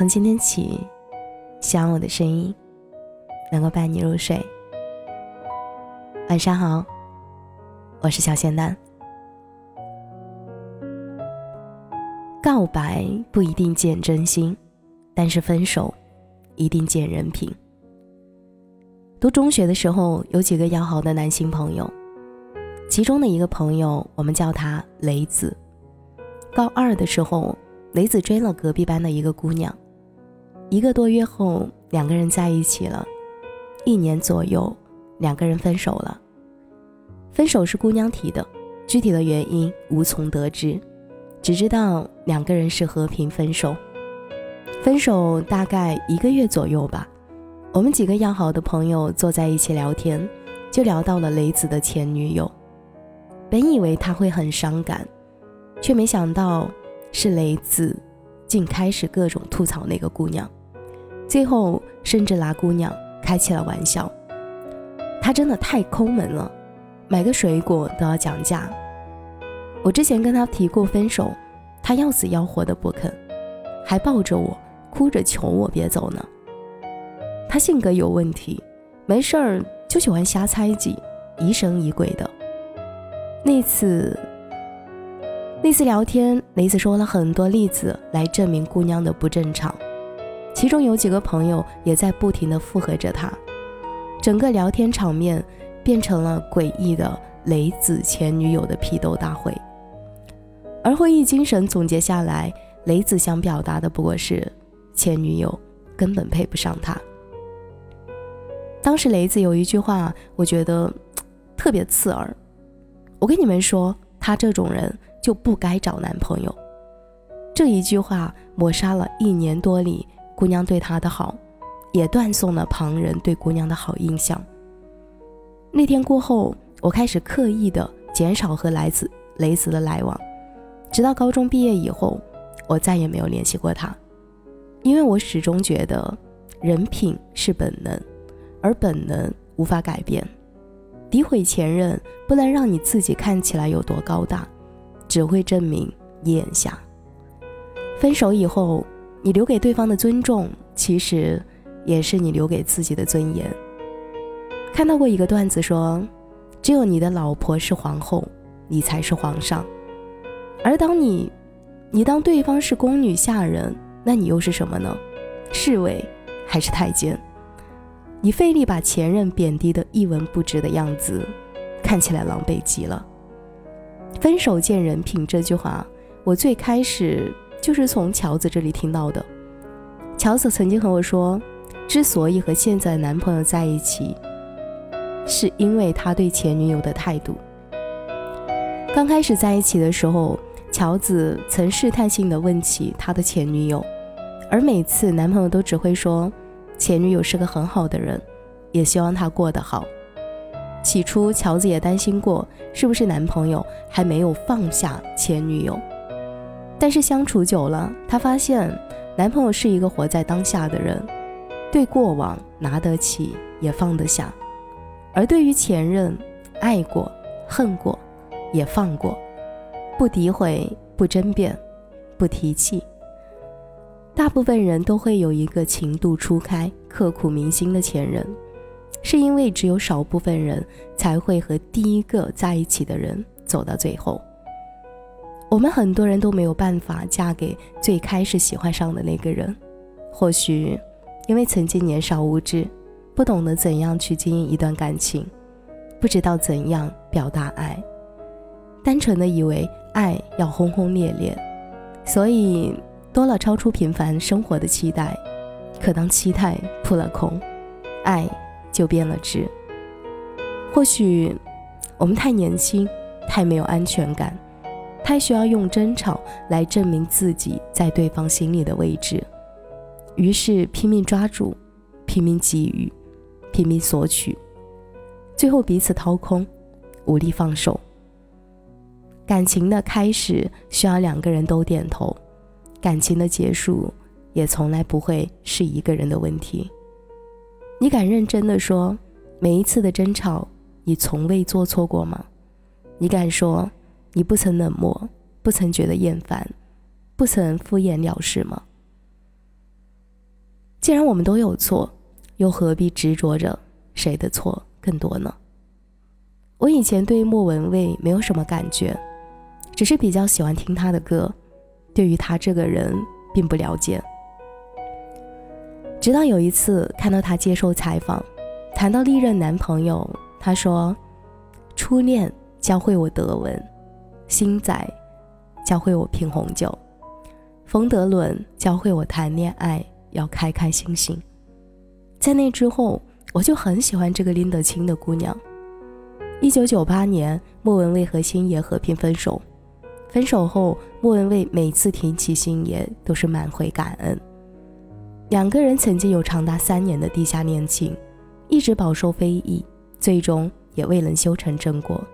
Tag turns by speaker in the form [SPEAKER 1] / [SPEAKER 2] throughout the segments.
[SPEAKER 1] 从今天起，希望我的声音能够伴你入睡。晚上好，我是小仙丹。告白不一定见真心，但是分手一定见人品。读中学的时候，有几个要好的男性朋友，其中的一个朋友，我们叫他雷子。高二的时候，雷子追了隔壁班的一个姑娘，一个多月后，两个人在一起了。一年左右，两个人分手了。分手是姑娘提的，具体的原因无从得知，只知道两个人是和平分手。分手大概一个月左右吧。我们几个要好的朋友坐在一起聊天，就聊到了雷子的前女友。本以为他会很伤感，却没想到是雷子竟开始各种吐槽那个姑娘，最后甚至拿姑娘开起了玩笑。他真的太抠门了，买个水果都要讲价。我之前跟他提过分手，他要死要活的不肯，还抱着我哭着求我别走呢。他性格有问题，没事儿就喜欢瞎猜忌，疑神疑鬼的。那次，那次聊天，雷子说了很多例子来证明姑娘的不正常，其中有几个朋友也在不停的附和着他，整个聊天场面变成了诡异的雷子前女友的批斗大会。而会议精神总结下来，雷子想表达的不过是，前女友根本配不上他。当时雷子有一句话，我觉得特别刺耳。我跟你们说，他这种人就不该找男朋友。这一句话抹杀了一年多里姑娘对他的好，也断送了旁人对姑娘的好印象。那天过后，我开始刻意的减少和来自雷子的来往，直到高中毕业以后，我再也没有联系过他，因为我始终觉得人品是本能。而本能无法改变，诋毁前任不能让你自己看起来有多高大，只会证明你眼瞎。分手以后，你留给对方的尊重，其实也是你留给自己的尊严。看到过一个段子说，只有你的老婆是皇后，你才是皇上。而当你，你当对方是宫女下人，那你又是什么呢？侍卫还是太监？你费力把前任贬低的一文不值的样子，看起来狼狈极了。分手见人品这句话，我最开始就是从乔子这里听到的。乔子曾经和我说，之所以和现在男朋友在一起，是因为他对前女友的态度。刚开始在一起的时候，乔子曾试探性的问起他的前女友，而每次男朋友都只会说。前女友是个很好的人，也希望她过得好。起初，乔子也担心过，是不是男朋友还没有放下前女友。但是相处久了，她发现男朋友是一个活在当下的人，对过往拿得起也放得下，而对于前任，爱过、恨过，也放过，不诋毁，不争辩，不提气。大部分人都会有一个情窦初开、刻骨铭心的前任，是因为只有少部分人才会和第一个在一起的人走到最后。我们很多人都没有办法嫁给最开始喜欢上的那个人，或许因为曾经年少无知，不懂得怎样去经营一段感情，不知道怎样表达爱，单纯的以为爱要轰轰烈烈，所以。多了超出平凡生活的期待，可当期待扑了空，爱就变了质。或许我们太年轻，太没有安全感，太需要用争吵来证明自己在对方心里的位置，于是拼命抓住，拼命给予，拼命索取，最后彼此掏空，无力放手。感情的开始需要两个人都点头。感情的结束，也从来不会是一个人的问题。你敢认真的说，每一次的争吵，你从未做错过吗？你敢说，你不曾冷漠，不曾觉得厌烦，不曾敷衍了事吗？既然我们都有错，又何必执着着谁的错更多呢？我以前对莫文蔚没有什么感觉，只是比较喜欢听她的歌，对于她这个人并不了解。直到有一次看到她接受采访，谈到历任男朋友，她说：“初恋教会我德文，星仔教会我品红酒，冯德伦教会我谈恋爱。”要开开心心。在那之后，我就很喜欢这个拎得清的姑娘。一九九八年，莫文蔚和星爷和平分手。分手后，莫文蔚每次提起星爷，都是满怀感恩。两个人曾经有长达三年的地下恋情，一直饱受非议，最终也未能修成正果。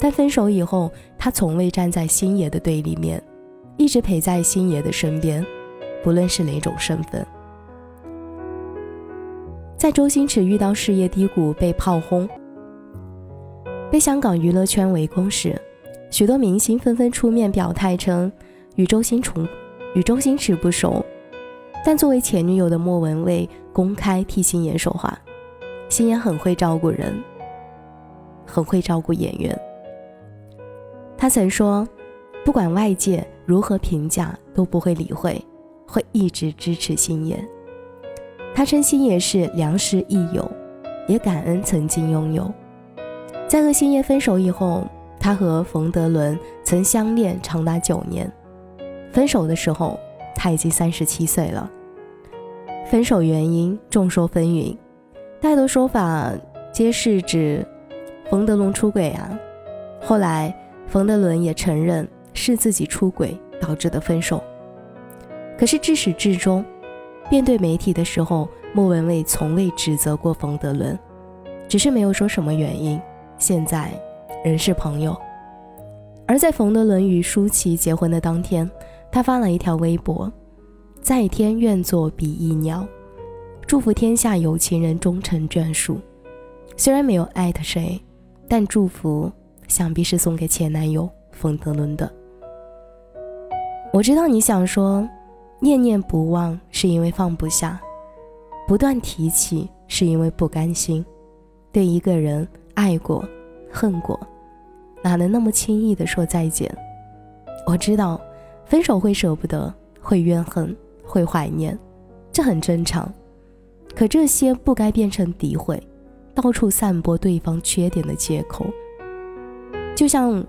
[SPEAKER 1] 但分手以后，他从未站在星爷的对立面，一直陪在星爷的身边。不论是哪种身份，在周星驰遇到事业低谷被炮轰、被香港娱乐圈围攻时，许多明星纷纷出面表态称与周星重与周星驰不熟。但作为前女友的莫文蔚公开替星爷说话，星爷很会照顾人，很会照顾演员。他曾说，不管外界如何评价，都不会理会。会一直支持星爷。他称星爷是良师益友，也感恩曾经拥有。在和星爷分手以后，他和冯德伦曾相恋长达九年。分手的时候，他已经三十七岁了。分手原因众说纷纭，大多说法皆是指冯德伦出轨啊。后来，冯德伦也承认是自己出轨导致的分手。可是至始至终，面对媒体的时候，莫文蔚从未指责过冯德伦，只是没有说什么原因。现在仍是朋友。而在冯德伦与舒淇结婚的当天，他发了一条微博：“在天愿作比翼鸟，祝福天下有情人终成眷属。”虽然没有艾特谁，但祝福想必是送给前男友冯德伦的。我知道你想说。念念不忘是因为放不下，不断提起是因为不甘心。对一个人爱过、恨过，哪能那么轻易的说再见？我知道，分手会舍不得，会怨恨，会怀念，这很正常。可这些不该变成诋毁，到处散播对方缺点的借口。就像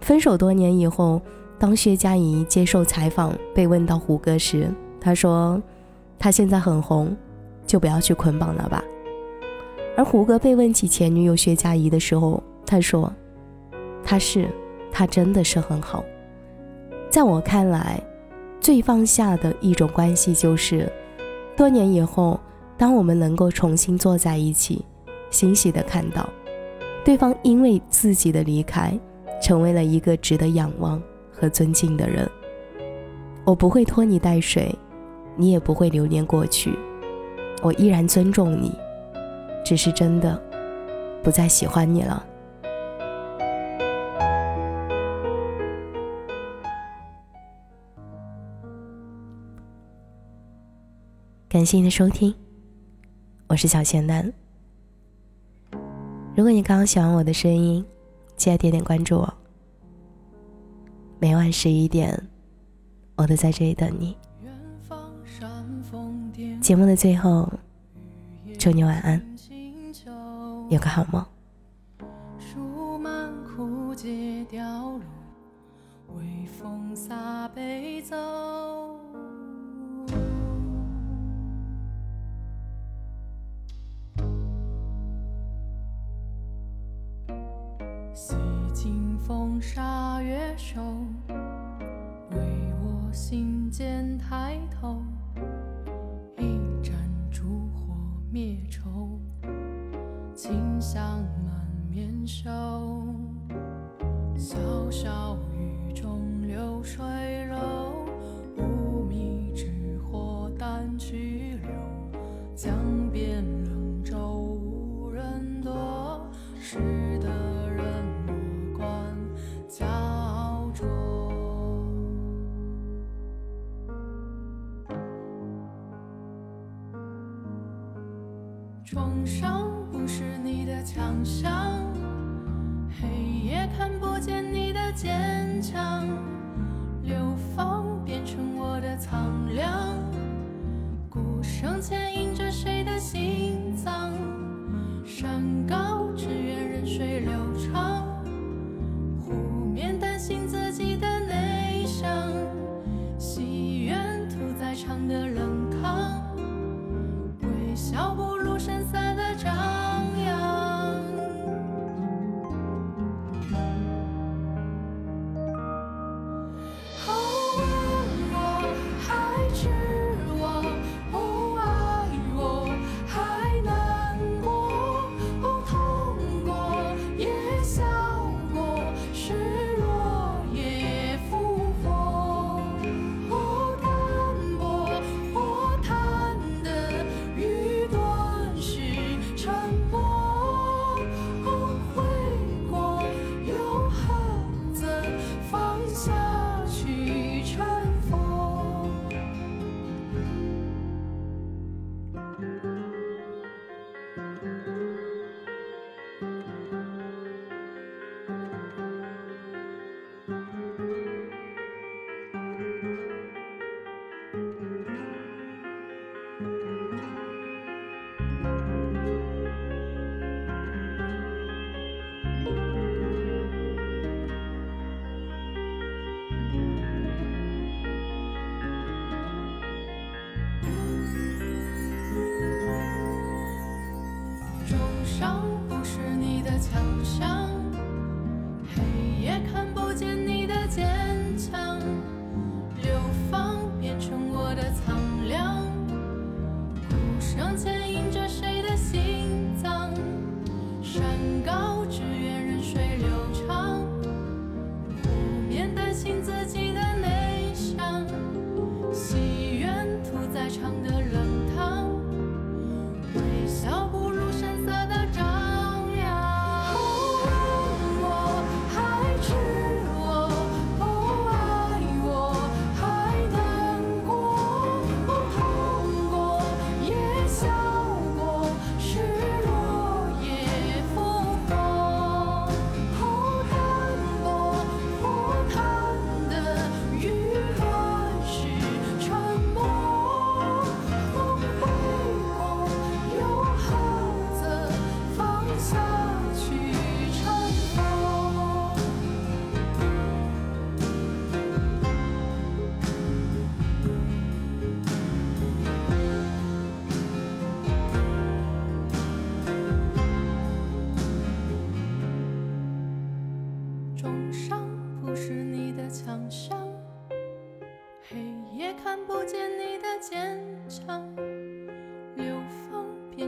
[SPEAKER 1] 分手多年以后。当薛佳怡接受采访被问到胡歌时，他说：“他现在很红，就不要去捆绑了吧。”而胡歌被问起前女友薛佳怡的时候，他说：“他是，他真的是很好。”在我看来，最放下的一种关系就是，多年以后，当我们能够重新坐在一起，欣喜的看到，对方因为自己的离开，成为了一个值得仰望。和尊敬的人，我不会拖泥带水，你也不会留恋过去，我依然尊重你，只是真的不再喜欢你了。感谢你的收听，我是小仙丹。如果你刚刚喜欢我的声音，记得点点关注我。每晚十一点，我都在这里等你。节目的最后，祝你晚安，有个好梦。
[SPEAKER 2] 风风沙月瘦，为我心间抬头。一盏烛火灭愁，清香满面羞。潇潇雨中流水伤不是你的强项，黑夜看不见你的坚强，流放变成我的苍凉，孤身。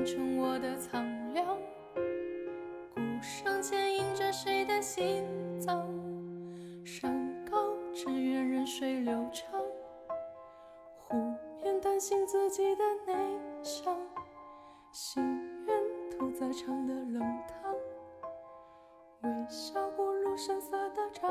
[SPEAKER 2] 成我的苍凉，鼓声牵引着谁的心脏，山高只愿任水流长，湖面担心自己的内向，心愿屠宰场的冷汤，微笑不露声色的张。